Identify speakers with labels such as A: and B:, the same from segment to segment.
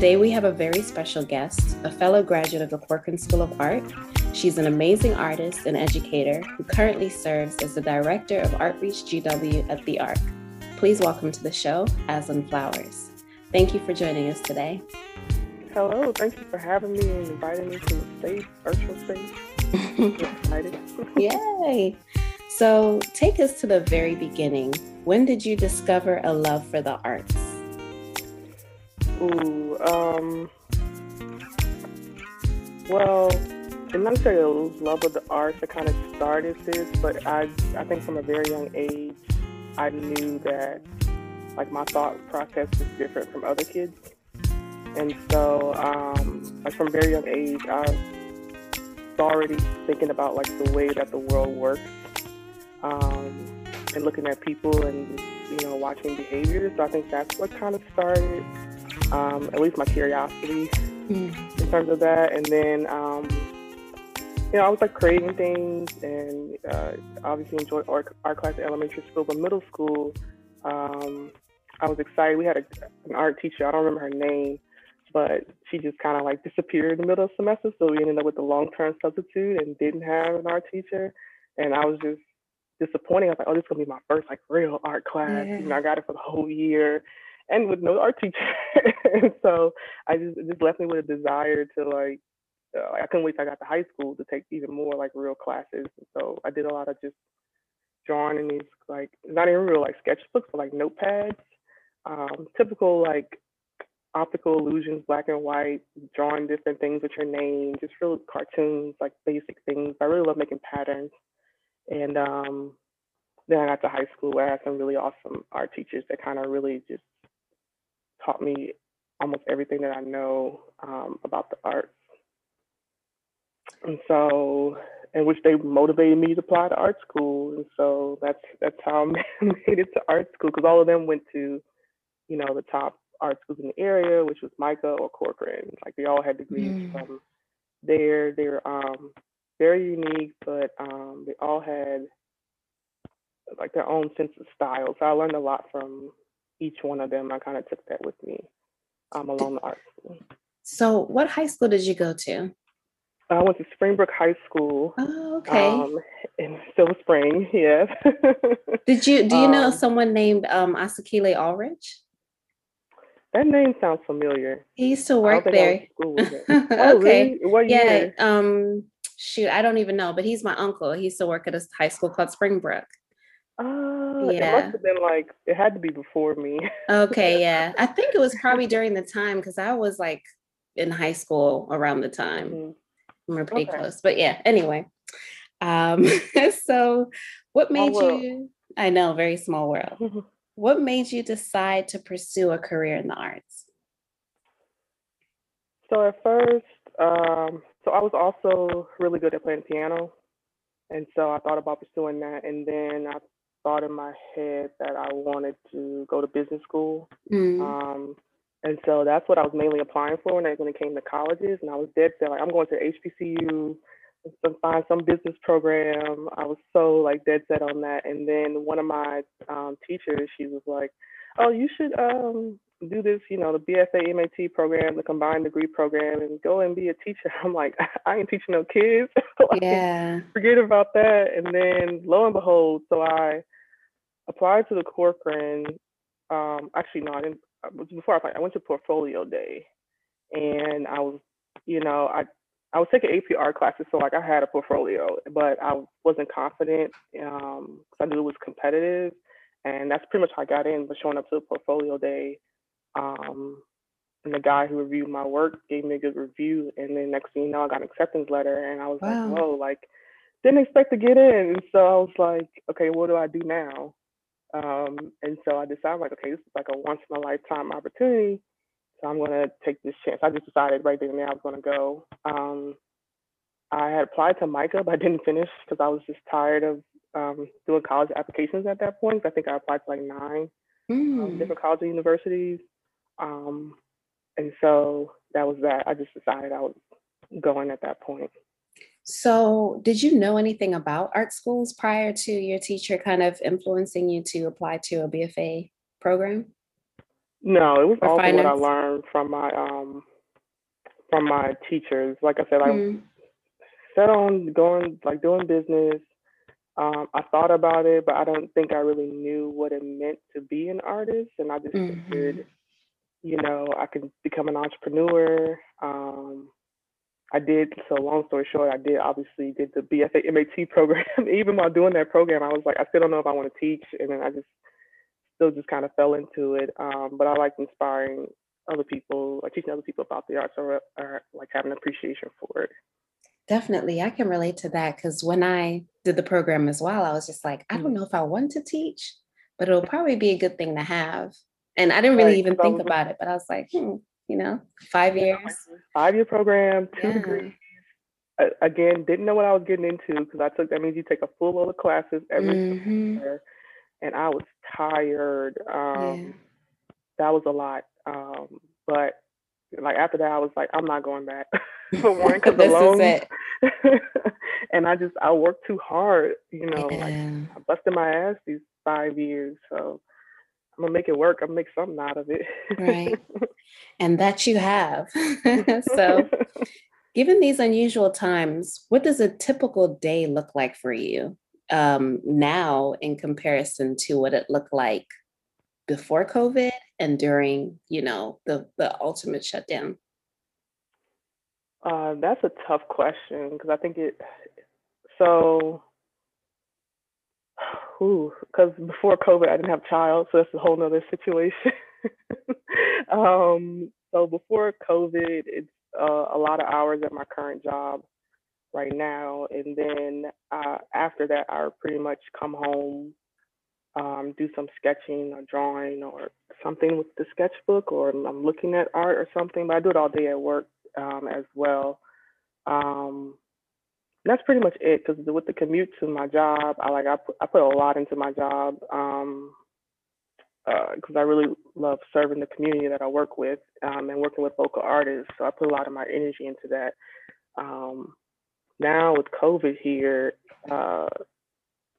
A: Today, we have a very special guest, a fellow graduate of the Corcoran School of Art. She's an amazing artist and educator who currently serves as the director of Artreach GW at the ARC. Please welcome to the show, Aselin Flowers. Thank you for joining us today.
B: Hello, thank you for having me and inviting me to the space, virtual space. excited.
A: Yay! So, take us to the very beginning. When did you discover a love for the arts?
B: Ooh, um, well, I'm not necessarily a love of the arts that kind of started this, but I, I think from a very young age, I knew that like my thought process was different from other kids, and so um, like from a very young age, I was already thinking about like the way that the world works, um, and looking at people and you know watching behaviors. So I think that's what kind of started um, at least my curiosity mm. in terms of that. And then, um, you know, I was like creating things and uh, obviously enjoyed art, art class in elementary school, but middle school, um, I was excited. We had a, an art teacher, I don't remember her name, but she just kind of like disappeared in the middle of the semester. So we ended up with a long term substitute and didn't have an art teacher. And I was just disappointed. I was like, oh, this is gonna be my first like real art class. Yeah. You know, I got it for the whole year and with no art teacher. so I just just left me with a desire to like uh, I couldn't wait till I got to high school to take even more like real classes. So I did a lot of just drawing in these like not even real like sketchbooks, but like notepads. Um, typical like optical illusions, black and white, drawing different things with your name, just real cartoons, like basic things. I really love making patterns. And um, then I got to high school where I had some really awesome art teachers that kind of really just taught me almost everything that I know um, about the arts. And so, in which they motivated me to apply to art school. And so that's that's how I made it to art school because all of them went to, you know, the top art schools in the area, which was MICA or Corcoran. Like they all had degrees mm. from there. They were um, very unique, but um, they all had like their own sense of style. So I learned a lot from each one of them, I kind of took that with me um, along the art school.
A: So, what high school did you go to?
B: I went to Springbrook High School.
A: Oh, okay. Um,
B: in Silver Spring, yes.
A: did you do you know um, someone named um, Asakile Ulrich?
B: That name sounds familiar.
A: He used to work there.
B: oh, okay. Really? What
A: yeah. Year? Um, shoot, I don't even know, but he's my uncle. He used to work at a high school called Springbrook.
B: Uh, yeah. It must have been like it had to be before me.
A: okay, yeah. I think it was probably during the time because I was like in high school around the time. Mm-hmm. We're pretty okay. close. But yeah, anyway. Um, so what small made world. you I know, very small world. what made you decide to pursue a career in the arts?
B: So at first, um, so I was also really good at playing piano. And so I thought about pursuing that. And then I thought in my head that I wanted to go to business school. Mm. Um, and so that's what I was mainly applying for when, I, when it came to colleges. And I was dead set, like, I'm going to HBCU, some, find some business program. I was so like dead set on that. And then one of my um, teachers, she was like, oh, you should um, do this, you know, the BFA MAT program, the combined degree program, and go and be a teacher. I'm like, I ain't teaching no kids.
A: yeah.
B: Forget about that. And then lo and behold, so I applied to the Corcoran. Um, actually, no, I didn't. Before I applied, I went to Portfolio Day, and I was, you know, I I was taking APR classes, so like I had a portfolio, but I wasn't confident um, I knew it was competitive, and that's pretty much how I got in. But showing up to the Portfolio Day, um, and the guy who reviewed my work gave me a good review, and then next thing you know, I got an acceptance letter, and I was wow. like, whoa, like didn't expect to get in. And so I was like, okay, what do I do now? Um, and so I decided like, okay, this is like a once in a lifetime opportunity. So I'm gonna take this chance. I just decided right then and there I was gonna go. Um, I had applied to MICA, but I didn't finish because I was just tired of um, doing college applications at that point. I think I applied to like nine mm. um, different colleges and universities. Um, and so that was that. I just decided I was going at that point.
A: So, did you know anything about art schools prior to your teacher kind of influencing you to apply to a BFA program?
B: No, it was all what I learned from my um from my teachers. Like I said, I mm. set on going like doing business. Um, I thought about it, but I don't think I really knew what it meant to be an artist, and I just mm-hmm. figured, you know, I could become an entrepreneur. Um, I did. So long story short, I did obviously did the BFA MAT program. Even while doing that program, I was like, I still don't know if I want to teach, and then I just still just kind of fell into it. Um, but I like inspiring other people, or teaching other people about the arts, or, or like having appreciation for it.
A: Definitely, I can relate to that because when I did the program as well, I was just like, I don't mm. know if I want to teach, but it'll probably be a good thing to have. And I didn't really right, even think about it, but I was like, hmm, you know, five years.
B: Five year program, two yeah. degrees. again, didn't know what I was getting into because I took that means you take a full load of classes every mm-hmm. semester, and I was tired. Um, yeah. That was a lot. Um, but like after that, I was like, I'm not going back for one because alone. and I just I worked too hard, you know. Yeah. Like I busted my ass these five years, so I'm gonna make it work. I'm gonna make something out of it.
A: right. And that you have. so given these unusual times, what does a typical day look like for you um, now in comparison to what it looked like before COVID and during, you know, the the ultimate shutdown?
B: Uh, that's a tough question because I think it. So because before COVID, I didn't have a child, so that's a whole nother situation. um, so before COVID, it's uh, a lot of hours at my current job right now, and then uh, after that, I pretty much come home, um, do some sketching or drawing or something with the sketchbook, or I'm looking at art or something. But I do it all day at work um, as well. Um, that's pretty much it. Because with the commute to my job, I like I put, I put a lot into my job. Um, because uh, I really love serving the community that I work with um, and working with local artists. So I put a lot of my energy into that. Um, now with COVID here, uh,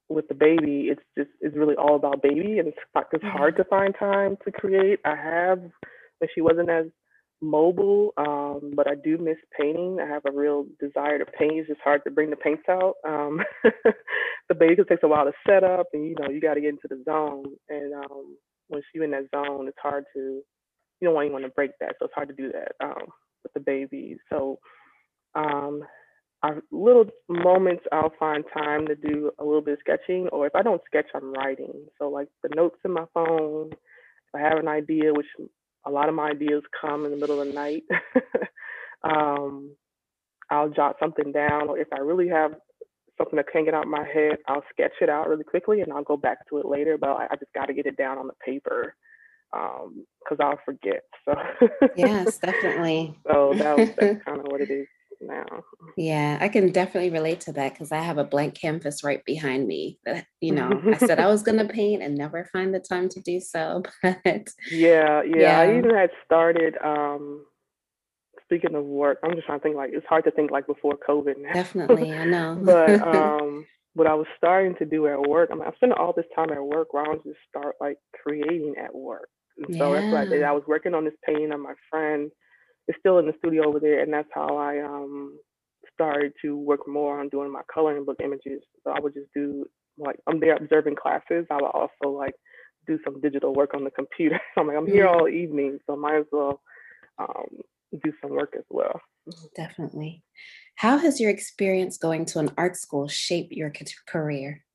B: with the baby, it's just it's really all about baby, and it's it's hard mm-hmm. to find time to create. I have, but she wasn't as mobile, um, but I do miss painting. I have a real desire to paint. It's just hard to bring the paints out. Um, the basics takes a while to set up, and you know you got to get into the zone. And um, once you're in that zone, it's hard to you don't want anyone to break that, so it's hard to do that um, with the baby. So um, our little moments, I'll find time to do a little bit of sketching, or if I don't sketch, I'm writing. So like the notes in my phone. If I have an idea, which a lot of my ideas come in the middle of the night. um, I'll jot something down, or if I really have something that can't get out my head, I'll sketch it out really quickly and I'll go back to it later. But I, I just got to get it down on the paper because um, I'll forget. So
A: yes, definitely.
B: so that was, that's kind of what it is now.
A: Yeah, I can definitely relate to that because I have a blank canvas right behind me. That you know, I said I was gonna paint and never find the time to do so. But
B: yeah, yeah, yeah. I even had started. um Speaking of work, I'm just trying to think. Like it's hard to think like before COVID. Now.
A: Definitely, I know.
B: but um what I was starting to do at work, I mean, I'm spending all this time at work. Why don't just start like creating at work? And so yeah. that's what I did. I was working on this painting of my friend it's still in the studio over there, and that's how I um started to work more on doing my coloring book images. So I would just do like I'm there observing classes. I would also like do some digital work on the computer. So I'm like I'm here mm-hmm. all evening, so might as well um, do some work as well.
A: Definitely. How has your experience going to an art school shaped your career?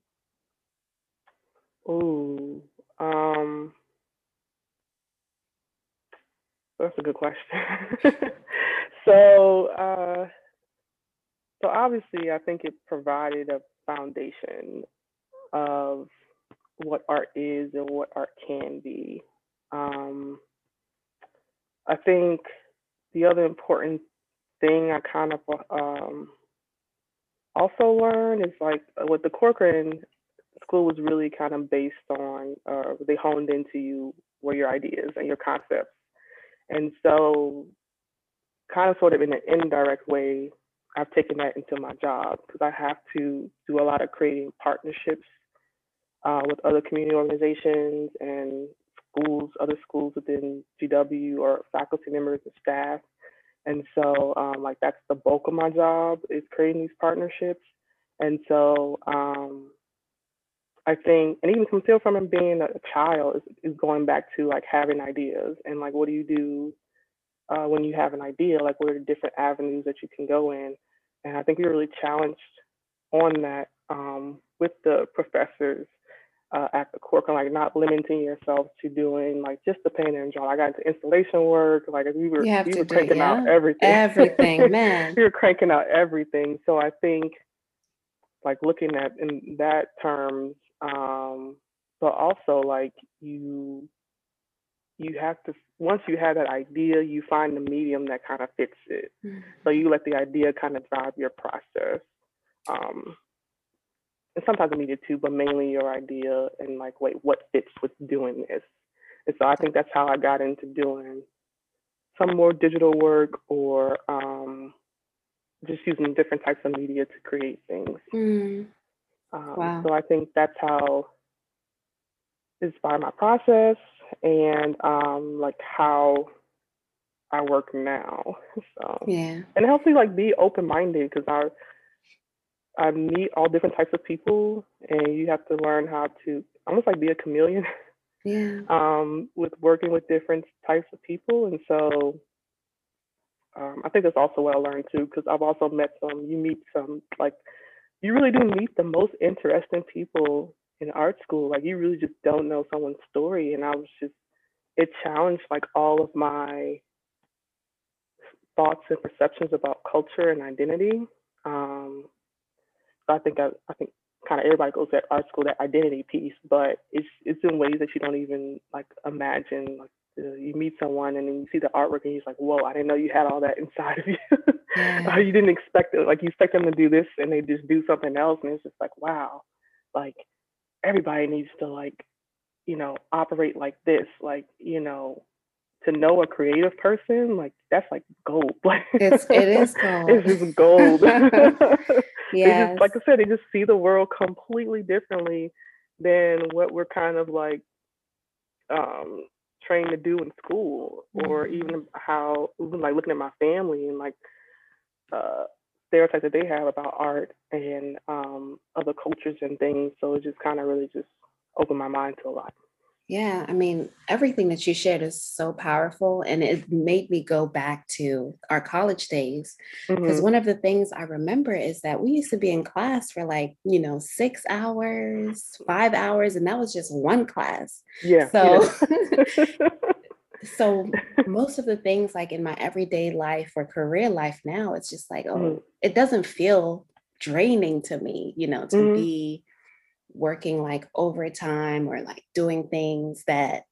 B: Oh, um, that's a good question. so, uh, so obviously, I think it provided a foundation of what art is and what art can be. Um, I think the other important thing I kind of um, also learned is like with the Corcoran school was really kind of based on, uh, they honed into you were your ideas and your concepts. And so, kind of sort of in an indirect way, I've taken that into my job because I have to do a lot of creating partnerships uh, with other community organizations and schools, other schools within GW or faculty members and staff. And so, um, like, that's the bulk of my job is creating these partnerships. And so, um, I think, and even from still from being a child is, is going back to like having ideas and like, what do you do uh, when you have an idea? Like, what are the different avenues that you can go in? And I think we were really challenged on that um, with the professors uh, at the Cork, like not limiting yourself to doing like just the painting and drawing. I got into installation work, like we were, we were cranking yeah. out everything.
A: Everything, man.
B: we were cranking out everything. So I think like looking at in that terms, um, but also like you you have to once you have that idea, you find the medium that kind of fits it. Mm-hmm. So you let the idea kind of drive your process. Um, and sometimes the media too, but mainly your idea and like, wait, what fits with doing this? And so I think that's how I got into doing some more digital work or um, just using different types of media to create things. Mm. Um, wow. So I think that's how inspired my process and um, like how I work now. So
A: yeah,
B: and it helps me like be open minded because I I meet all different types of people, and you have to learn how to almost like be a chameleon.
A: Yeah.
B: um, with working with different types of people, and so um, I think that's also what I learned too, because I've also met some. You meet some like you really do meet the most interesting people in art school. Like you really just don't know someone's story, and I was just it challenged like all of my thoughts and perceptions about culture and identity. Um, so I think I, I think kind of everybody goes to art school that identity piece, but it's it's in ways that you don't even like imagine. Like you meet someone and then you see the artwork and you're like, whoa, I didn't know you had all that inside of you. Yeah. you didn't expect it. Like you expect them to do this and they just do something else, and it's just like, wow, like everybody needs to like, you know, operate like this. Like you know, to know a creative person, like that's like gold.
A: it's it is gold.
B: it's just gold. yeah. Like I said, they just see the world completely differently than what we're kind of like um trained to do in school, mm-hmm. or even how like looking at my family and like uh stereotypes that they have about art and um other cultures and things. So it just kind of really just opened my mind to a lot.
A: Yeah, I mean, everything that you shared is so powerful. And it made me go back to our college days. Because mm-hmm. one of the things I remember is that we used to be in class for like, you know, six hours, five hours, and that was just one class.
B: Yeah.
A: So, yeah. so most of the things like in my everyday life or career life now, it's just like, oh, mm-hmm. it doesn't feel draining to me, you know, to mm-hmm. be working like overtime or like doing things that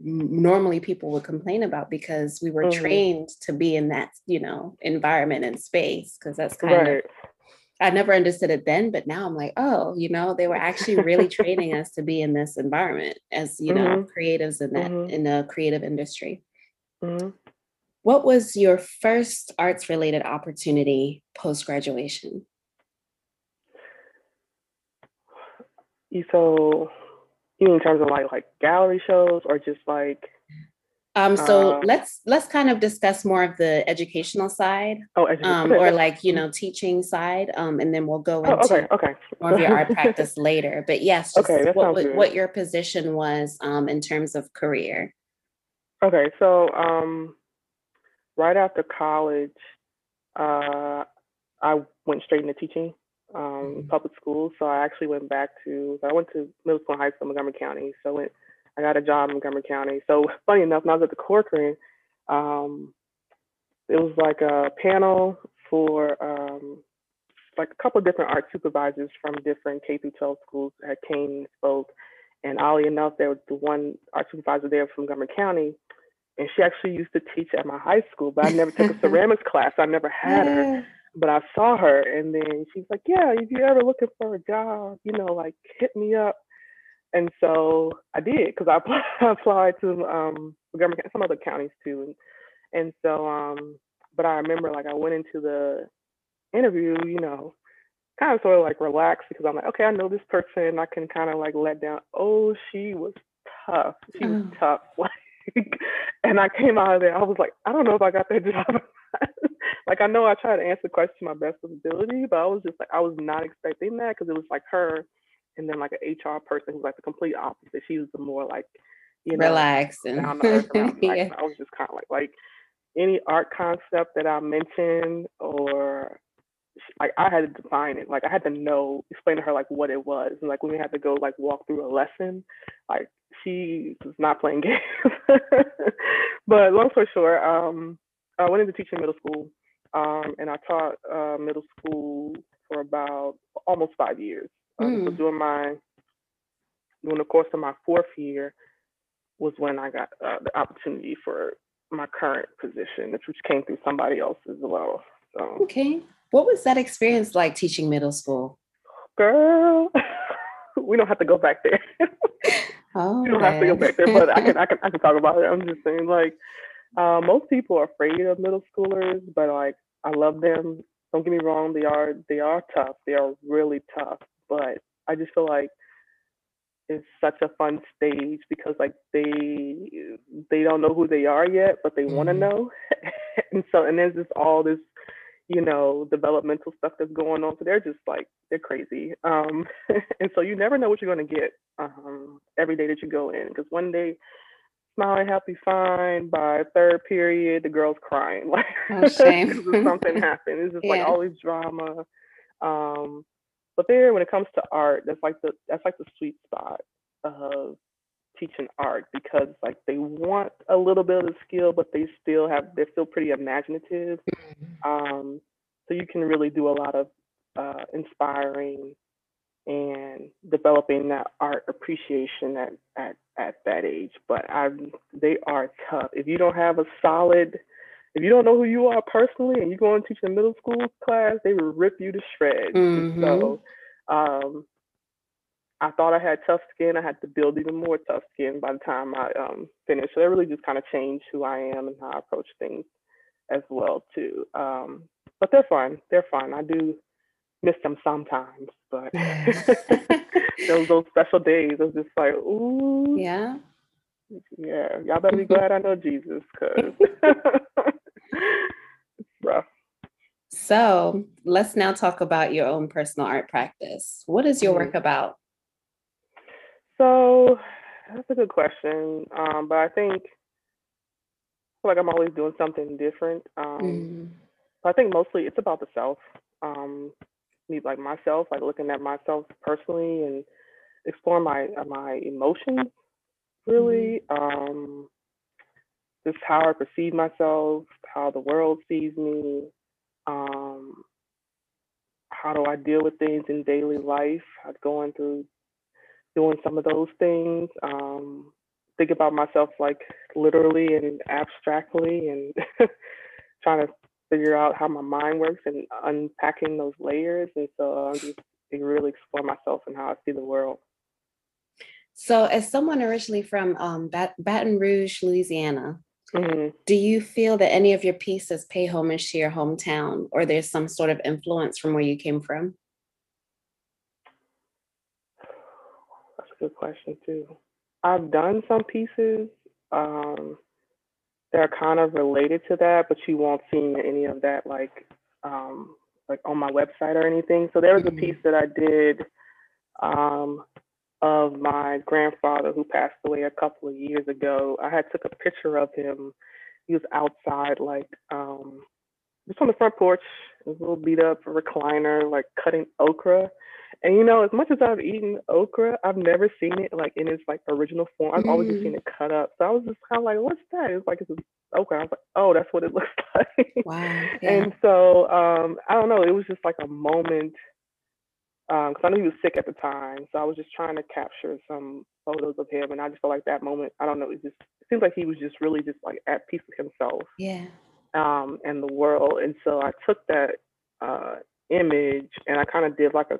A: normally people would complain about because we were mm-hmm. trained to be in that you know environment and space because that's kind right. of I never understood it then, but now I'm like, oh, you know, they were actually really training us to be in this environment as you know mm-hmm. creatives in that mm-hmm. in the creative industry. Mm-hmm. What was your first arts related opportunity post graduation?
B: So you mean in terms of like like gallery shows or just like
A: um so uh, let's let's kind of discuss more of the educational side
B: oh
A: um or like you know teaching side um and then we'll go into
B: oh, okay, okay.
A: more of your art practice later. But yes okay, what, what your position was um in terms of career.
B: Okay so um right after college uh i went straight into teaching um, mm-hmm. public schools. So I actually went back to, I went to middle school and high school in Montgomery County. So I, went, I got a job in Montgomery County. So funny enough, when I was at the Corcoran, um, it was like a panel for um, like a couple of different art supervisors from different K through 12 schools that came and spoke. And oddly enough, there was the one art supervisor there from Montgomery County, and she actually used to teach at my high school, but I never took a ceramics class. I never had her, but I saw her, and then she's like, "Yeah, if you're ever looking for a job, you know, like hit me up." And so I did because I applied to um, Montgomery, some other counties too, and and so um, but I remember like I went into the interview, you know, kind of sort of like relaxed because I'm like, okay, I know this person. I can kind of like let down. Oh, she was tough. She was oh. tough. Like, and I came out of there. I was like, I don't know if I got that job. Like I know I tried to answer the question to my best ability, but I was just like, I was not expecting that because it was like her, and then like an HR person who's like the complete opposite. She was the more like, you know,
A: relaxed and
B: down to earth. yeah. I was just kind of like, like any art concept that I mentioned or like I had to define it. Like I had to know, explain to her like what it was. And like when we had to go like walk through a lesson, like she was not playing games. but long story short, um, I went into teaching middle school, um, and I taught uh, middle school for about almost five years. Um, mm. So doing my during the course of my fourth year was when I got uh, the opportunity for my current position, which, which came through somebody else as well. So.
A: Okay. What was that experience like teaching middle school?
B: Girl, we don't have to go back there. oh, we don't man. have to go back there, but I can, I can, I can talk about it. I'm just saying, like, uh, most people are afraid of middle schoolers, but like, I love them. Don't get me wrong; they are, they are tough. They are really tough. But I just feel like it's such a fun stage because like they they don't know who they are yet, but they mm-hmm. want to know. and so and there's just all this, you know, developmental stuff that's going on. So they're just like they're crazy. Um, and so you never know what you're gonna get um, every day that you go in because one day smiling happy fine by third period the girl's crying like oh, shame. something happened it's just yeah. like always drama um but there, when it comes to art, that's like the that's like the sweet spot of teaching art because like they want a little bit of the skill, but they still have they're still pretty imaginative. Mm-hmm. Um, so you can really do a lot of uh, inspiring and developing that art appreciation at, at, at that age. But I they are tough. If you don't have a solid if you don't know who you are personally and you go and teach a middle school class, they will rip you to shreds. Mm-hmm. So um, I thought I had tough skin. I had to build even more tough skin by the time I um, finished. So that really just kind of changed who I am and how I approach things as well too. Um, but they're fun. They're fun. I do miss them sometimes, but those those special days, I was just like, ooh,
A: yeah,
B: yeah. Y'all better be glad I know Jesus, cause rough.
A: So let's now talk about your own personal art practice. What is your mm-hmm. work about?
B: So that's a good question. Um, but I think I like I'm always doing something different. Um, mm. I think mostly it's about the self. Um, me like myself, like looking at myself personally and exploring my my emotions really. Mm. Um, just how I perceive myself, how the world sees me, um, how do I deal with things in daily life, I'm going through doing some of those things. Um, think about myself like literally and abstractly and trying to figure out how my mind works and unpacking those layers. And so I'm just really explore myself and how I see the world.
A: So, as someone originally from um, Bat- Baton Rouge, Louisiana, mm-hmm. do you feel that any of your pieces pay homage to your hometown, or there's some sort of influence from where you came from?
B: That's a good question too. I've done some pieces um, that are kind of related to that, but you won't see any of that like um, like on my website or anything. So there was mm-hmm. a piece that I did um, of my grandfather who passed away a couple of years ago. I had took a picture of him. He was outside, like um, just on the front porch, a little beat up recliner, like cutting okra. And you know, as much as I've eaten okra, I've never seen it like in its like original form. I've mm. always just seen mm. it cut up. So I was just kind of like, "What's that?" It's like it's okra. I was like, "Oh, that's what it looks like."
A: Wow.
B: Yeah. And so um, I don't know. It was just like a moment because um, I knew he was sick at the time. So I was just trying to capture some photos of him, and I just felt like that moment. I don't know. It just it seems like he was just really just like at peace with himself.
A: Yeah.
B: Um, and the world, and so I took that uh, image and I kind of did like a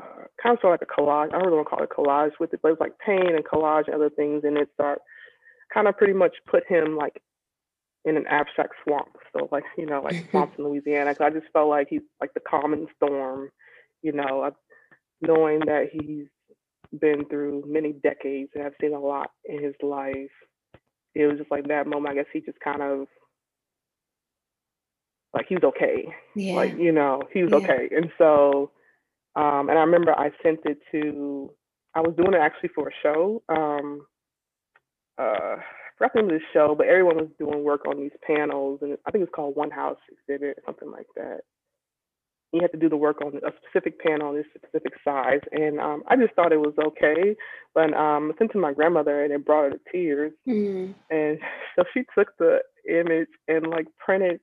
B: uh, kind of sort of like a collage. I don't really want to call it collage with it, but it was like paint and collage and other things, and it start kind of pretty much put him like in an abstract swamp. So like you know like swamps in Louisiana. Cause I just felt like he's like the common storm you know, knowing that he's been through many decades and I've seen a lot in his life. It was just like that moment. I guess he just kind of like he was okay.
A: Yeah.
B: Like you know, he was yeah. okay. And so, um, and I remember I sent it to. I was doing it actually for a show. Um, uh, I forgot the name of the show, but everyone was doing work on these panels, and I think it's called One House Exhibit, something like that you had to do the work on a specific panel on this specific size. And um, I just thought it was okay. But um, I sent to my grandmother and it brought her to tears.
A: Mm-hmm.
B: And so she took the image and like printed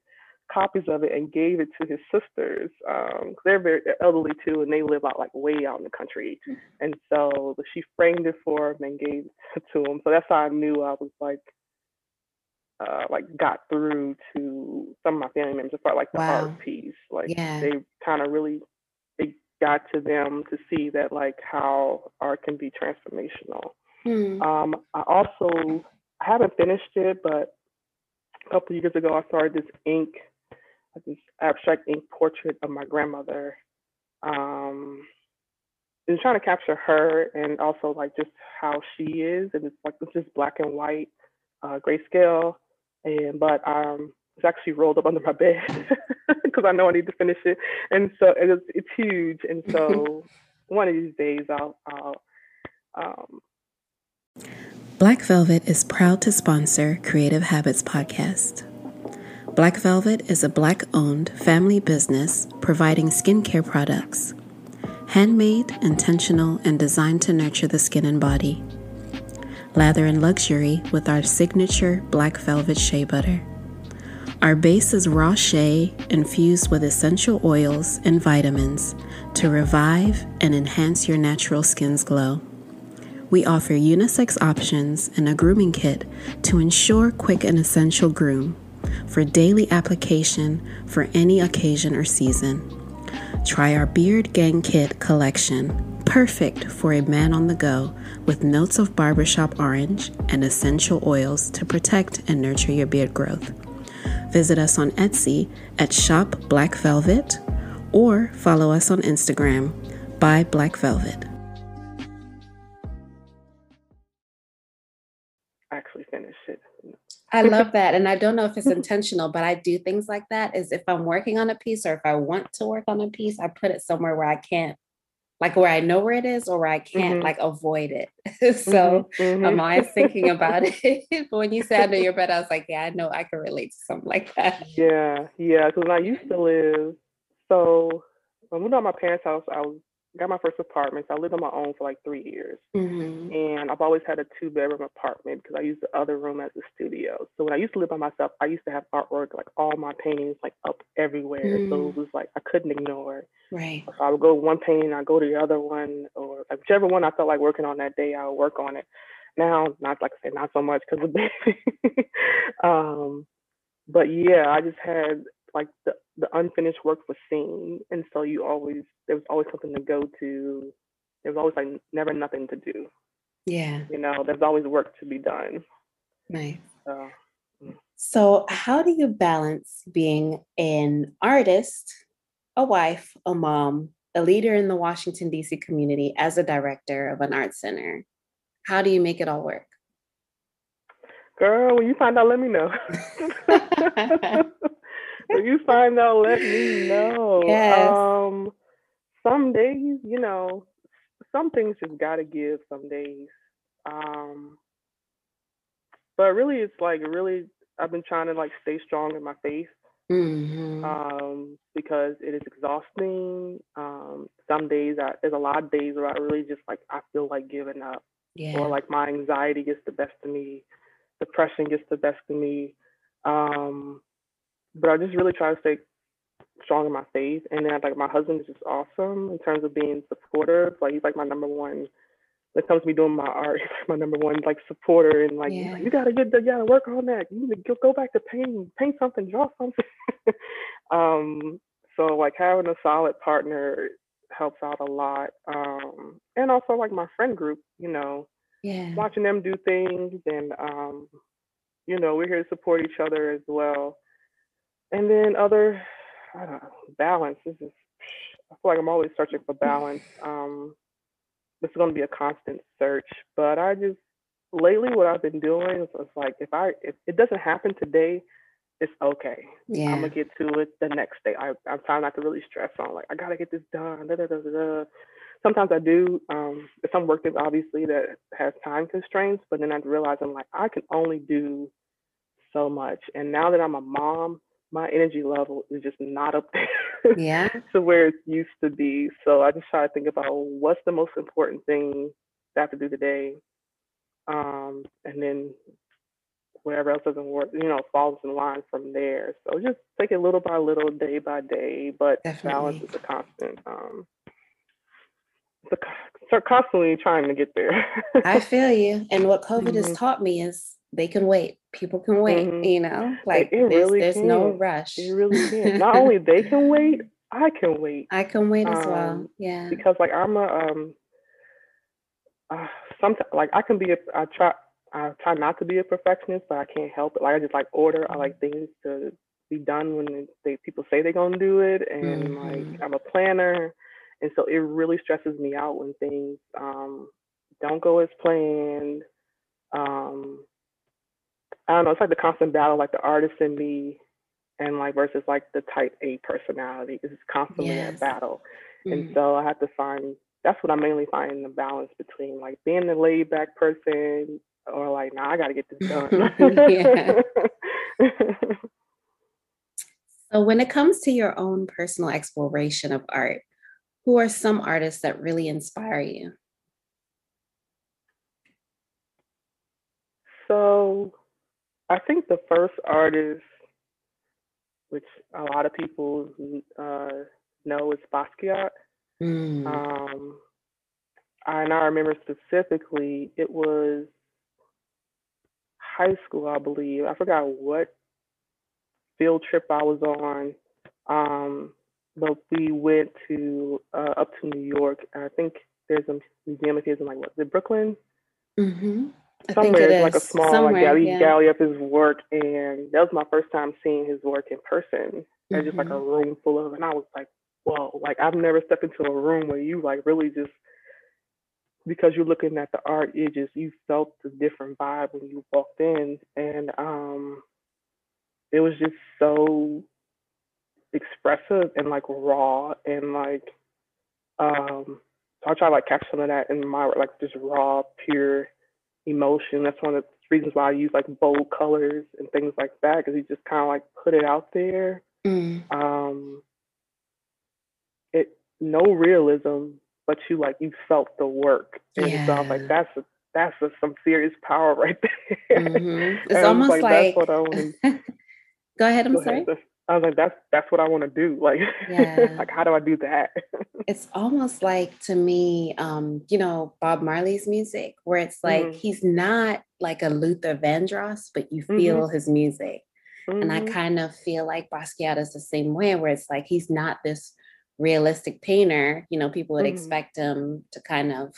B: copies of it and gave it to his sisters. Um, they're very elderly too, and they live out like way out in the country. Mm-hmm. And so she framed it for him and gave it to him. So that's how I knew I was like uh, like got through to some of my family members as far like the wow. art piece. Like
A: yeah.
B: they kind of really it got to them to see that like how art can be transformational.
A: Hmm.
B: Um, I also I haven't finished it, but a couple years ago I started this ink, this abstract ink portrait of my grandmother. Um, and trying to capture her and also like just how she is, and it's like it's just black and white, uh, grayscale and but um it's actually rolled up under my bed because I know I need to finish it, and so it's it's huge, and so one of these days I'll I'll. Um,
C: Black Velvet is proud to sponsor Creative Habits Podcast. Black Velvet is a black owned family business providing skincare products. Handmade, intentional, and designed to nurture the skin and body lather in luxury with our signature black velvet shea butter. Our base is raw shea infused with essential oils and vitamins to revive and enhance your natural skin's glow. We offer unisex options and a grooming kit to ensure quick and essential groom for daily application for any occasion or season. Try our Beard Gang Kit collection perfect for a man on the go with notes of barbershop orange and essential oils to protect and nurture your beard growth. Visit us on Etsy at Shop Black Velvet or follow us on Instagram by Black Velvet.
A: I love that. And I don't know if it's intentional, but I do things like that is if I'm working on a piece or if I want to work on a piece, I put it somewhere where I can't like where I know where it is or where I can't mm-hmm. like avoid it. so mm-hmm. I'm always thinking about it. but when you said under your bed, I was like, yeah, I know I can relate to something like that.
B: Yeah, yeah. Because I used to live, so when we were at my parents' house, I was got my first apartment. So I lived on my own for like three years.
A: Mm-hmm.
B: And I've always had a two bedroom apartment because I used the other room as a studio. So when I used to live by myself, I used to have artwork, like all my paintings, like up everywhere. Mm-hmm. So it mm. was like I couldn't ignore.
A: Right.
B: So I would go one painting, I'd go to the other one, or like whichever one I felt like working on that day, I would work on it. Now, not like I said, not so much because of baby. um, but yeah, I just had like the, the unfinished work was seen. And so you always, there was always something to go to. There was always like never nothing to do.
A: Yeah.
B: You know, there's always work to be done.
A: Nice.
B: So,
A: mm. so how do you balance being an artist, a wife, a mom, a leader in the Washington, D.C. community as a director of an art center? How do you make it all work?
B: Girl, when you find out, let me know. if you find out, let me know.
A: Yes.
B: Um, some days, you know, some things just gotta give. Some days, um, but really, it's like really, I've been trying to like stay strong in my faith.
A: Mm-hmm.
B: Um, because it is exhausting. Um, some days, I, there's a lot of days where I really just like I feel like giving up,
A: yeah.
B: or like my anxiety gets the best of me, depression gets the best of me. Um, but I just really try to stay strong in my faith. And then like my husband is just awesome in terms of being supportive. Like he's like my number one when it comes to me doing my art, he's like my number one like supporter and like, yeah. like you gotta get you gotta work on that. You need to go, go back to painting, paint something, draw something. um, so like having a solid partner helps out a lot. Um, and also like my friend group, you know,
A: yeah,
B: watching them do things and um, you know, we're here to support each other as well. And then other I don't know, balance. This is I feel like I'm always searching for balance. Um, this is going to be a constant search, but I just lately what I've been doing is, is like if I if it doesn't happen today, it's okay.
A: Yeah.
B: I'm gonna get to it the next day. I, I'm trying not to really stress on like I gotta get this done. Da, da, da, Sometimes I do. Um, some work is obviously that has time constraints, but then I realize I'm like I can only do so much. And now that I'm a mom, my energy level is just not up there
A: yeah.
B: to where it used to be. So I just try to think about what's the most important thing that I have to do today. Um, and then whatever else doesn't work, you know, falls in line from there. So just take it little by little, day by day, but Definitely. balance is a constant. Um, it's constantly trying to get there.
A: I feel you. And what COVID mm-hmm. has taught me is they can wait. People can wait, mm-hmm. you know, like it, it there's, really there's no rush.
B: It really can. Not only they can wait, I can wait.
A: I can wait as um, well. Yeah.
B: Because like I'm a um uh, sometimes like I can be a I try I try not to be a perfectionist, but I can't help it. Like I just like order. I like things to be done when they people say they're gonna do it, and mm-hmm. like I'm a planner, and so it really stresses me out when things um, don't go as planned. Um, I don't know. It's like the constant battle, like the artist in me, and like versus like the type A personality is constantly yes. a battle, mm-hmm. and so I have to find. That's what I'm mainly finding the balance between like being the laid back person or like, nah, I got to get this done.
A: so when it comes to your own personal exploration of art, who are some artists that really inspire you?
B: So I think the first artist, which a lot of people uh, know, is Basquiat. Mm. Um, and I remember specifically, it was high school, I believe. I forgot what field trip I was on, um, but we went to uh, up to New York. I think there's a museum of his in like what, is it Brooklyn?
A: Mm-hmm.
B: Somewhere, it's like a small Somewhere, like gallery, yeah. gallery of his work, and that was my first time seeing his work in person. Mm-hmm. And just like a mm-hmm. room full of, and I was like, whoa! Like I've never stepped into a room where you like really just because you're looking at the art, it just you felt the different vibe when you walked in, and um, it was just so expressive and like raw and like um so I try to like catch some of that in my like just raw, pure emotion. That's one of the reasons why I use like bold colors and things like that because you just kind of like put it out there.
A: Mm.
B: Um, it no realism, but you like you felt the work, and yeah. so I was like, that's a, that's a, some serious power right there.
A: Mm-hmm. It's almost like, like...
B: that's what I.
A: Go ahead. I'm Go sorry. Ahead.
B: I was like, that's that's what I want to do. Like, yeah. like how do I do that?
A: it's almost like to me, um, you know, Bob Marley's music, where it's like mm-hmm. he's not like a Luther Vandross, but you feel mm-hmm. his music. Mm-hmm. And I mm-hmm. kind of feel like Basquiat is the same way, where it's like he's not this realistic painter, you know, people would mm-hmm. expect him to kind of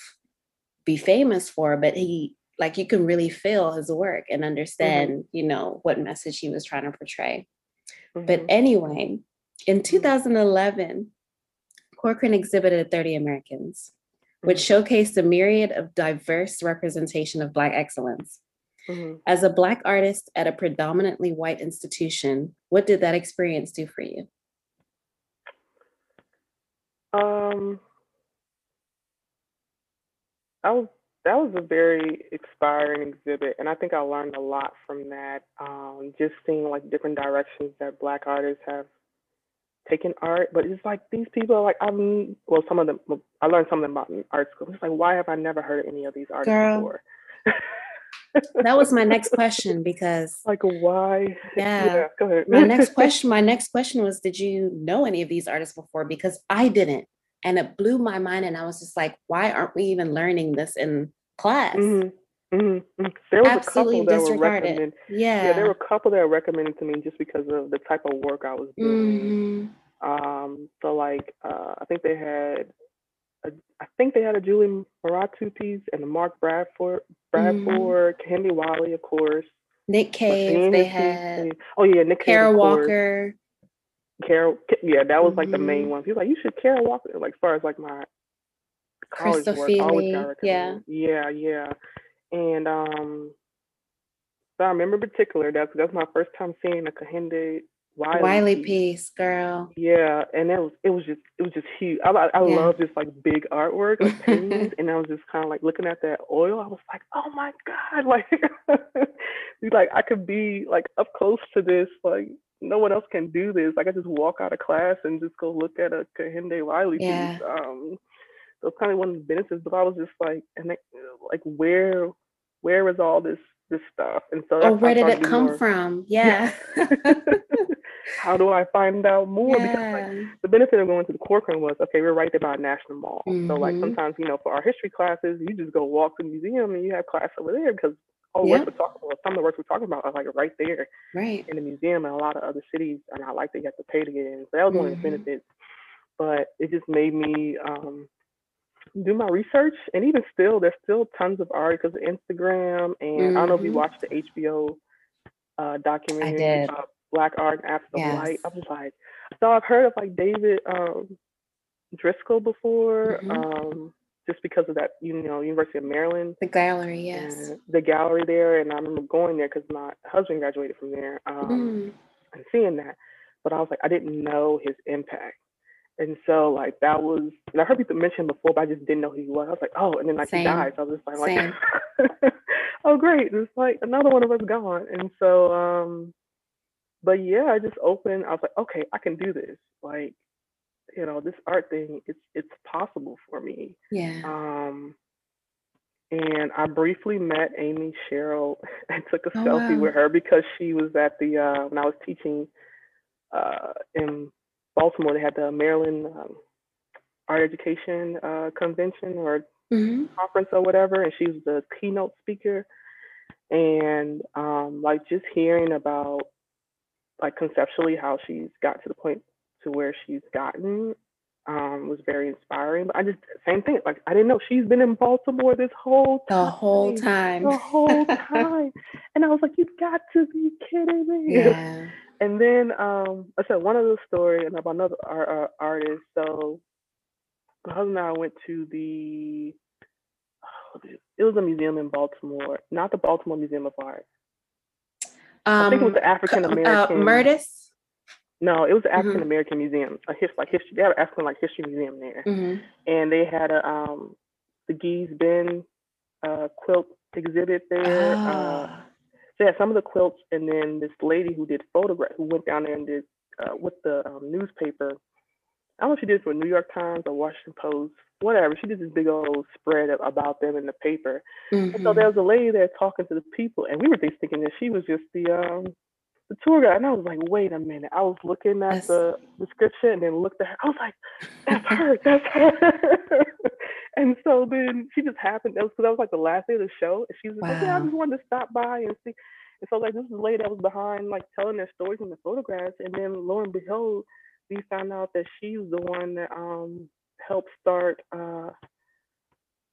A: be famous for, but he like you can really feel his work and mm-hmm. understand, you know, what message he was trying to portray. Mm-hmm. But anyway, in mm-hmm. 2011, Corcoran exhibited 30 Americans, which mm-hmm. showcased a myriad of diverse representation of Black excellence. Mm-hmm. As a Black artist at a predominantly white institution, what did that experience do for you?
B: Um, I was that was a very inspiring exhibit, and I think I learned a lot from that. Um, just seeing like different directions that Black artists have taken art, but it's like these people are like I'm well, some of them I learned something about in art school. It's like why have I never heard of any of these artists Girl. before?
A: that was my next question because
B: like why?
A: Yeah.
B: yeah go ahead.
A: my next question, my next question was, did you know any of these artists before? Because I didn't. And it blew my mind. And I was just like, why aren't we even learning this in class?
B: Mhm, mhm, mhm. There was
A: Absolutely
B: a couple that were
A: disregarded.
B: recommended.
A: Yeah.
B: Yeah, there were a couple that were recommended to me just because of the type of work I was doing.
A: Mhm.
B: Um, so like uh, I think they had, a, I think they had a Julie Mehretu piece and a Mark Bradford,
A: Mm-hmm.
B: Bradford, Kehinde Wiley, of course.
A: Nick Cave, they had
B: and- oh yeah, Nick Cave,
A: Kara
B: of course. Carol, yeah, that was like the main
A: Mhm.
B: one. He was like, you should Carol Walker. Like as far as like my college
A: Crystal
B: work, I always got
A: yeah.
B: recommended. yeah, yeah. And um, so I remember in particular that's that's my first time seeing a Kehinde Wiley,
A: Wiley
B: piece.
A: piece, girl.
B: Yeah, and it was it was just it was just huge. I I, I
A: Yeah.
B: love just like big artwork, like paintings, and I was just kind of like looking at that oil. I was like, oh my god, like, like I could be like up close to this. Like no one else can do this. Like I just walk out of class and just go look at a Kehinde Wiley
A: Yeah.
B: piece. Um, so it's kind of one of the benefits. But I was just like, and like, like where where is all this this stuff? And so
A: Oh,
B: that's how I
A: where did it come
B: more-
A: from? Yeah.
B: How do I find out more? Because like,
A: yeah.
B: the benefit of going to the Corcoran was okay, we're right there by National Mall. So like
A: Mhm.
B: sometimes, you know, for our history classes, you just go walk to the museum and you have class over there because the
A: Yeah.
B: work we're talking about, some of the works we're talking about are like right there
A: Right.
B: in the museum and a lot of other cities are not like that you have to pay to get in. So that was one of the
A: Mhm.
B: benefits. But it just made me um do my research and even still there's still tons of art because of Instagram and I don't know if you
A: Mhm.
B: watched the HBO uh documentary uh, Black Art and Absent
A: Yes.
B: Light. I'm just like so I've heard of like David um Driskell before,
A: Mhm.
B: um, just because of that, you know, University of Maryland
A: The gallery, yes.
B: the gallery there. And I remember going there because my husband graduated from there um,
A: Mm.
B: and seeing that. But I was like, I didn't know his impact. And so, like, that was, and I heard people mention before, but I just didn't know who he was. I was like, oh, and then, like,
A: Same.
B: he died. So I was just like,
A: Same.
B: like oh, great. It's like another one of us gone. And so, um, but yeah, I just opened, I was like, okay, I can do this. Like, you know, this art thing, it's it's possible for me.
A: Yeah.
B: Um, and I briefly met Amy Sherald and took a
A: Oh,
B: selfie
A: wow.
B: with her because she was at the uh, when I was teaching uh, in Baltimore. They had the Maryland um, Art Education uh, Convention or
A: hmm
B: conference or whatever, and she was the keynote speaker. And um, like just hearing about like conceptually how she's got to the point to where she's gotten um, was very inspiring. But I just same thing. Like I didn't know she's been in Baltimore this whole
A: The whole time.
B: the whole time, and I was like, "You've got to be kidding me!"
A: yeah.
B: And then um, I said one other story and about another art, uh, artist. So my husband and I went to the it was a museum in Baltimore, not the Baltimore Museum of Art. I think it was
A: Um,
B: the African
A: uh,
B: American.
A: Murtis.
B: No, it was the. African American Museum, a his like history. They have an African like history museum there,
A: hmm
B: and they had a um the Gee's Bend uh, quilt exhibit there. Uh,
A: Ah.
B: so yeah, some of the quilts, and then this lady who did photograph, who went down there and did uh, with the um, newspaper. I don't know if she did it for New York Times or Washington Post, whatever. She did this big old spread of, about them in the paper. And so
A: Mhm.
B: there was a lady there talking to the people, and we were just thinking that she was just the um the tour guide. And I was like, wait a minute. I was looking at
A: That's-
B: the description and then looked at her. I was like, that's her, that's her. and so then she just happened. That was because that was like the last day of the show, and she was like, yeah, I just wanted to stop by and see. And so like this is lady that was behind like telling their stories in the photographs, and then lo and behold, we found out that she's the one that um helped start. uh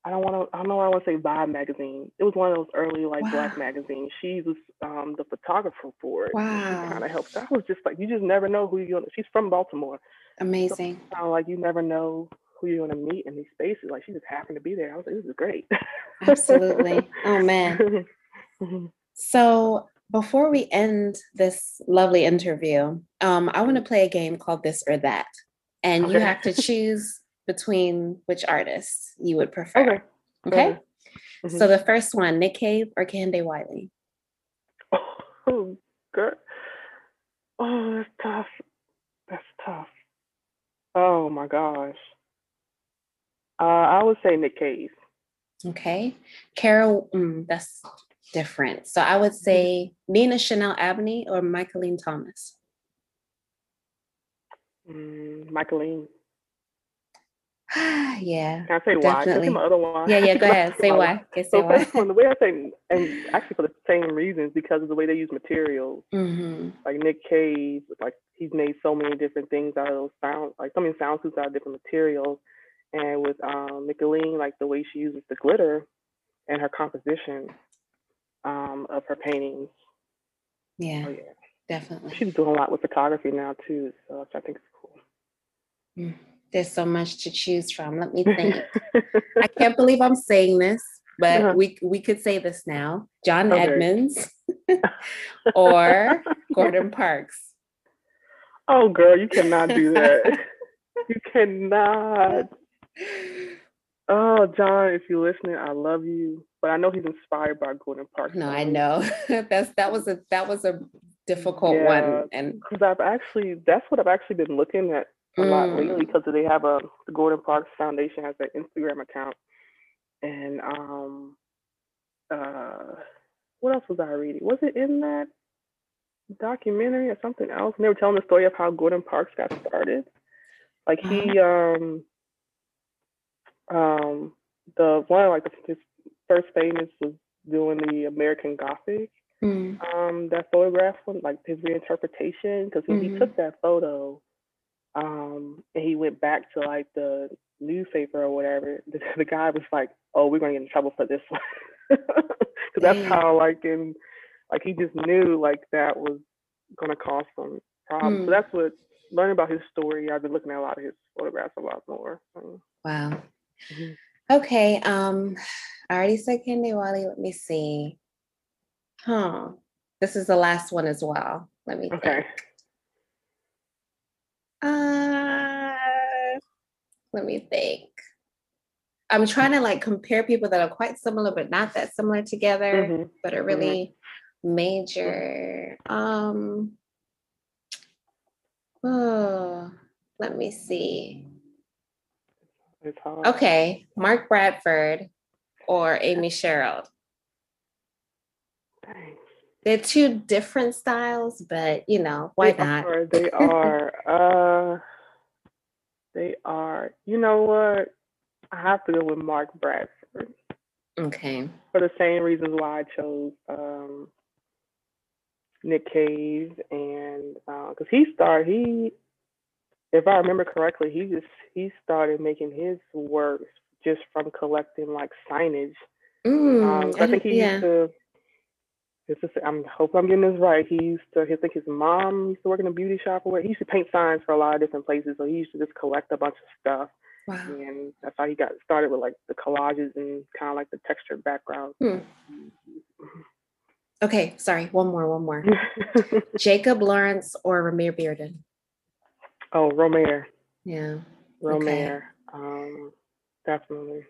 B: I don't want to. I don't know. I want to say Vibe magazine. It was one of those early like black
A: Wow.
B: magazines. She was um, the photographer for it.
A: Wow.
B: Kind of helped. I was just like, you just never know who you're gonna. She's from Baltimore.
A: Amazing.
B: Kind of like you never know who you're gonna meet in these spaces. Like she just happened to be there. I was like, this is great.
A: Absolutely. Oh man. So before we end this lovely interview, um, I want to play a game called This or That, and you have to choose between which artists you would prefer.
B: okay.
A: Okay.
B: Mhm.
A: So the first one, Nick Cave or Kehinde Wiley?
B: Oh, girl. Oh, that's tough. That's tough. Oh my gosh. Uh, I would say Nick Cave.
A: Okay. Carol, mm, that's different. So I would mm-hmm. say Nina Chanel Abney or Mickalene Thomas.
B: Mm, Mickalene.
A: yeah.
B: Can I say definitely. why? my other one.
A: Yeah, yeah. Go ahead. Say why. Okay, say
B: so
A: why.
B: first one, the way I say, and actually for the same reasons, because of the way they use materials.
A: Mm-hmm.
B: Like Nick Cave, like he's made so many different things out of those sound, like so many sound suits out of different materials. And with um, Mickalene, like the way she uses the glitter and her composition um, of her paintings.
A: Yeah, oh, yeah, definitely.
B: She's doing a lot with photography now too, so which I think is cool.
A: Mm. There's so much to choose from. Let me think. I can't believe I'm saying this, but uh-huh. we we could say this now. John okay. Edmonds or Gordon Parks.
B: Oh girl, you cannot do that. you cannot. Oh, John, if you're listening, I love you. But I know he's inspired by Gordon Parks.
A: No, I know. That's that was a that was a difficult yeah, one. And
B: because I've actually that's what I've actually been looking at a mm. lot lately because they have a the Gordon Parks Foundation has an Instagram account, and um, uh, what else was I reading? Was it in that documentary or something else? And they were telling the story of how Gordon Parks got started. Like he uh-huh. um um the one like his first famous was doing the American Gothic.
A: Mm.
B: Um, that photograph one, like his reinterpretation, because when mm-hmm. he took that photo, um, and he went back to like the newspaper or whatever. The, the guy was like, "Oh, we're gonna get in trouble for this one," because that's how like in like he just knew like that was gonna cause some problems. Mm. So that's what learning about his story. I've been looking at a lot of his photographs a lot more. So.
A: Wow. Mm-hmm. Okay. Um, I already said Kehinde Wiley. Let me see. Huh. This is the last one as well. Let me.
B: Okay.
A: Think. Uh, let me think. I'm trying to like compare people that are quite similar but not that similar together, mm-hmm. but are really mm-hmm. major. Um, oh, let me see. Okay, Mark Bradford or Amy Sherald.
B: Thanks.
A: They're two different styles, but you know, why
B: they
A: not?
B: Are, they are. uh they are. You know what? I have to go with Mark Bradford.
A: Okay.
B: For the same reasons why I chose um Nick Cave and because uh, he started he if I remember correctly, he just he started making his works just from collecting like signage.
A: Mm, um,
B: I, I think he yeah. used to this is I'm hope I'm getting this right. He used to I think his mom used to work in a beauty shop or what. He used to paint signs for a lot of different places. So he used to just collect a bunch of stuff.
A: Wow.
B: And that's how he got started with like the collages and kind of like the textured background.
A: Hmm. Okay, sorry. One more, one more. Jacob Lawrence or Romare Bearden?
B: Oh, Romare.
A: Yeah.
B: Romare. Okay. Um, definitely.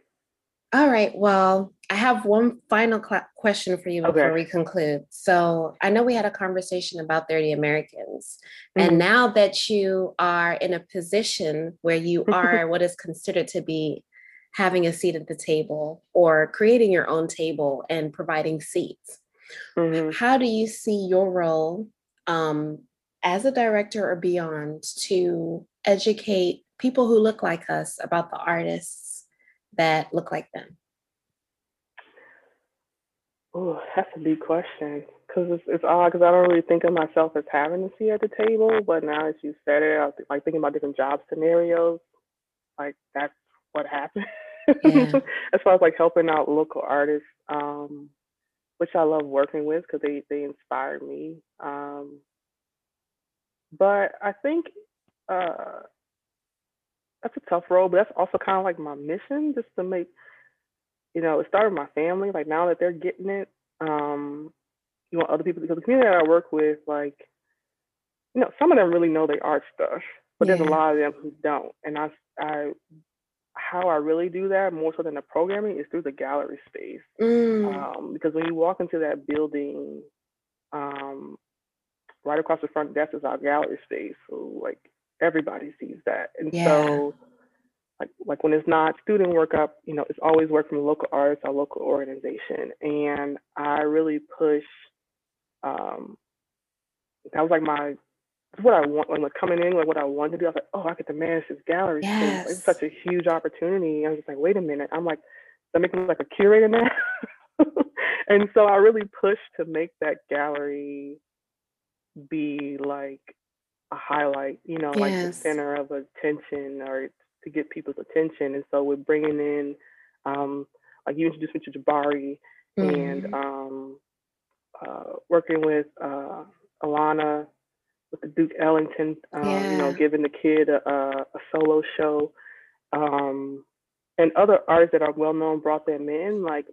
A: All right. Well, I have one final cl- question for you before okay. we conclude. So, I know we had a conversation about 30 Americans. Mm-hmm. And now that you are in a position where you are what is considered to be having a seat at the table or creating your own table and providing seats, mm-hmm. how do you see your role um, as a director or beyond to educate people who look like us about the artists that look like them?
B: Oh, that's a big question because it's, it's odd because I don't really think of myself as having a seat at the table, but now that you said it, I was like thinking about different job scenarios. Like that's what happened. Yeah. as far as like helping out local artists, um, which I love working with because they they inspire me. Um, but I think uh, that's a tough role, but that's also kind of like my mission, just to make, you know, it started with my family. Like now that they're getting it, um, you want other people because the community that I work with, like, you know, some of them really know their art stuff, but yeah. there's a lot of them who don't. And I, I, how I really do that more so than the programming is through the gallery space.
A: Mm.
B: Um, because when you walk into that building, um, right across the front desk is our gallery space. So like everybody sees that. And yeah. so like like when it's not student work up, you know, it's always work from local artists or local organization. And I really push um that was like my what I want when like coming in, like what I wanted to do. I was like, oh, I get to manage this gallery.
A: Yes.
B: It's such a huge opportunity. I was just like, wait a minute. I'm like, that make me like a curator now. and so I really pushed to make that gallery be like a highlight, you know, like the center of attention or to get people's attention. And so we're bringing in, um, like you introduced me to Jabari and
A: Mhm.
B: um, uh, working with uh, Alana with the Duke Ellington, um, you know, giving the kid a, a, a solo show. Um, and other artists that are well known brought them in. Like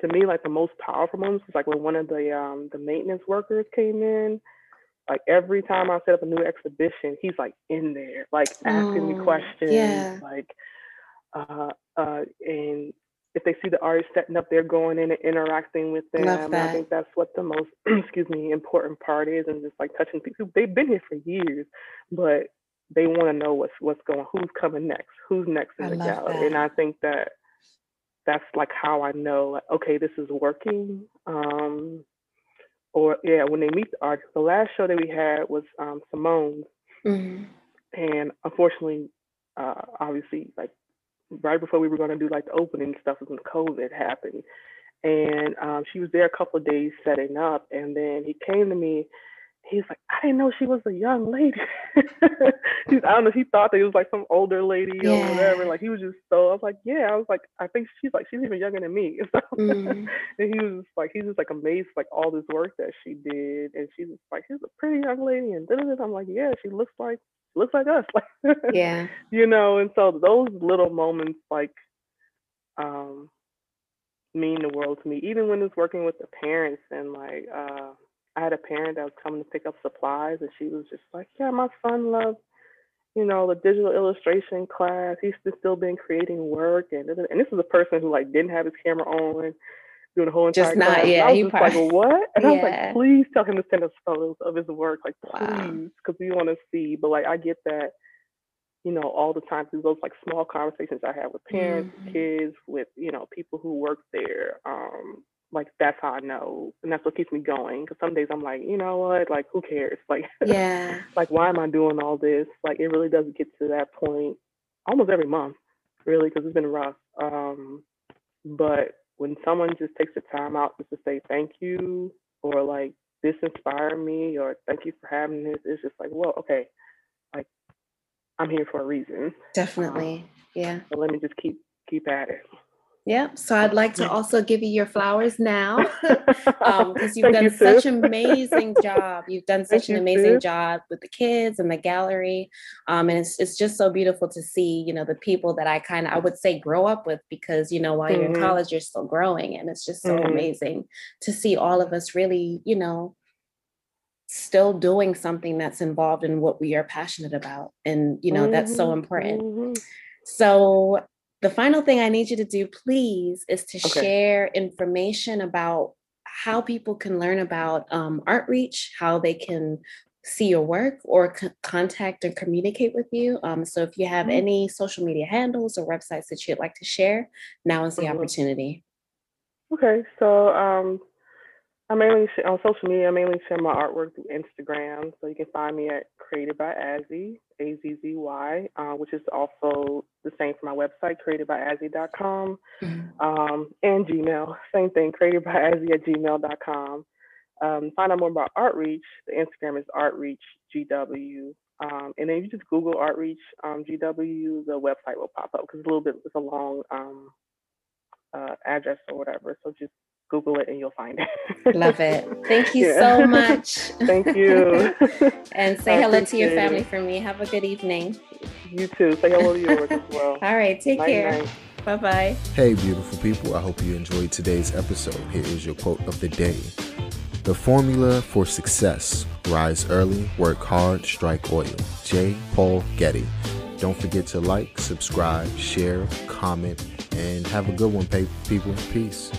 B: to me, like the most powerful moments was like when one of the um, the maintenance workers came in. Like every time I set up a new exhibition, he's like in there, like asking
A: Oh,
B: me questions,
A: yeah.
B: like uh, uh, and if they see the artist setting up, they're going in and interacting with them. I think that's what the most, excuse me, important part is, and just like touching people. They've been here for years, but they want to know what's what's going, who's coming next, who's next in
A: I
B: the gallery, and. I think that that's like how I know, like, okay, this is working. Um, or yeah, when they meet the artist. The last show that we had was um, Simone's,
A: Mhm.
B: and unfortunately, uh, obviously, like right before we were going to do like the opening stuff was when COVID happened, and um, she was there a couple of days setting up, and then he came to me. He's like, I didn't know she was a young lady. He's, I don't know. He thought that it was like some older lady or whatever. Like he was just so. I was like, yeah. I was like, I think she's like she's even younger than me. So,
A: Mhm.
B: and he was just like, he's just like amazed like all this work that she did, and she's just like, she's a pretty young lady, and da-da-da. I'm like, yeah, she looks like looks like us, like
A: Yeah.
B: you know. And so those little moments like um mean the world to me. Even when it's working with the parents and like uh I had a parent that was coming to pick up supplies, and she was just like, yeah, my son loves you know, the digital illustration class. He's still been creating work, and and this is a person who like didn't have his camera on doing the whole entire
A: Just not-
B: class. And
A: yeah,
B: I was just like, what? And I was like, please tell him to send us photos of his work, like please, because we want to see. But like, I get that, you know, all the time through those like small conversations I have with parents,
A: Mhm.
B: kids, with you know people who work there. Um, like that's how I know, and that's what keeps me going. Because some days I'm like, you know what, like who cares? Like
A: Yeah.
B: like why am i doing all this like it really doesn't get to that point almost every month really because it's been rough um but when someone just takes the time out just to say thank you or like this inspired me or thank you for having this it's just like well okay like i'm here for a reason
A: Definitely. Yeah.
B: so let me just keep keep at it
A: Yep. So I'd like to also give you your flowers now. um because you've
B: Thank
A: done
B: you,
A: such an amazing job you've done
B: Thank
A: such an amazing
B: sis.
A: job with the kids and the gallery um and it's, it's just so beautiful to see you know the people that i kind of i would say grow up with because you know while you're in
B: Mhm.
A: college you're still growing and it's just so
B: Mhm.
A: amazing to see all of us really you know still doing something that's involved in what we are passionate about and you know that's so
B: Mhm,
A: important
B: mhm.
A: so the final thing I need you to do, please, is to
B: Okay.
A: share information about how people can learn about um, Artreach, how they can see your work or c- contact and communicate with you. Um, so if you have
B: Mhm.
A: any social media handles or websites that you'd like to share, now is the
B: Mhm.
A: opportunity.
B: Okay, so um, I mainly sh- on social media. I mainly share my artwork through Instagram, so you can find me at Created by Azzy, A Z Z Y, uh, which is also the same for my website, createdbyazzy.com, um, and Gmail. Same thing, created by Azzy at gmail.com. Um, find out more about Artreach. The Instagram is Artreach GW. Um, and then you just Google Artreach um, GW, the website will pop up because it's a little bit, it's a long um, uh, address or whatever. So just Google it and you'll find it.
A: Love it. Thank you
B: Yeah.
A: so much.
B: Thank you.
A: and say
B: I
A: hello to your family
B: it.
A: for me. Have a good evening.
B: You too. Say hello to yours as well.
A: All right. Take
B: Night,
A: care.
B: night.
A: Bye bye.
D: Hey, beautiful people. I hope you enjoyed today's episode. Here is your quote of the day The formula for success rise early, work hard, strike oil. J. Paul Getty. Don't forget to like, subscribe, share, comment, and have a good one, people. Peace.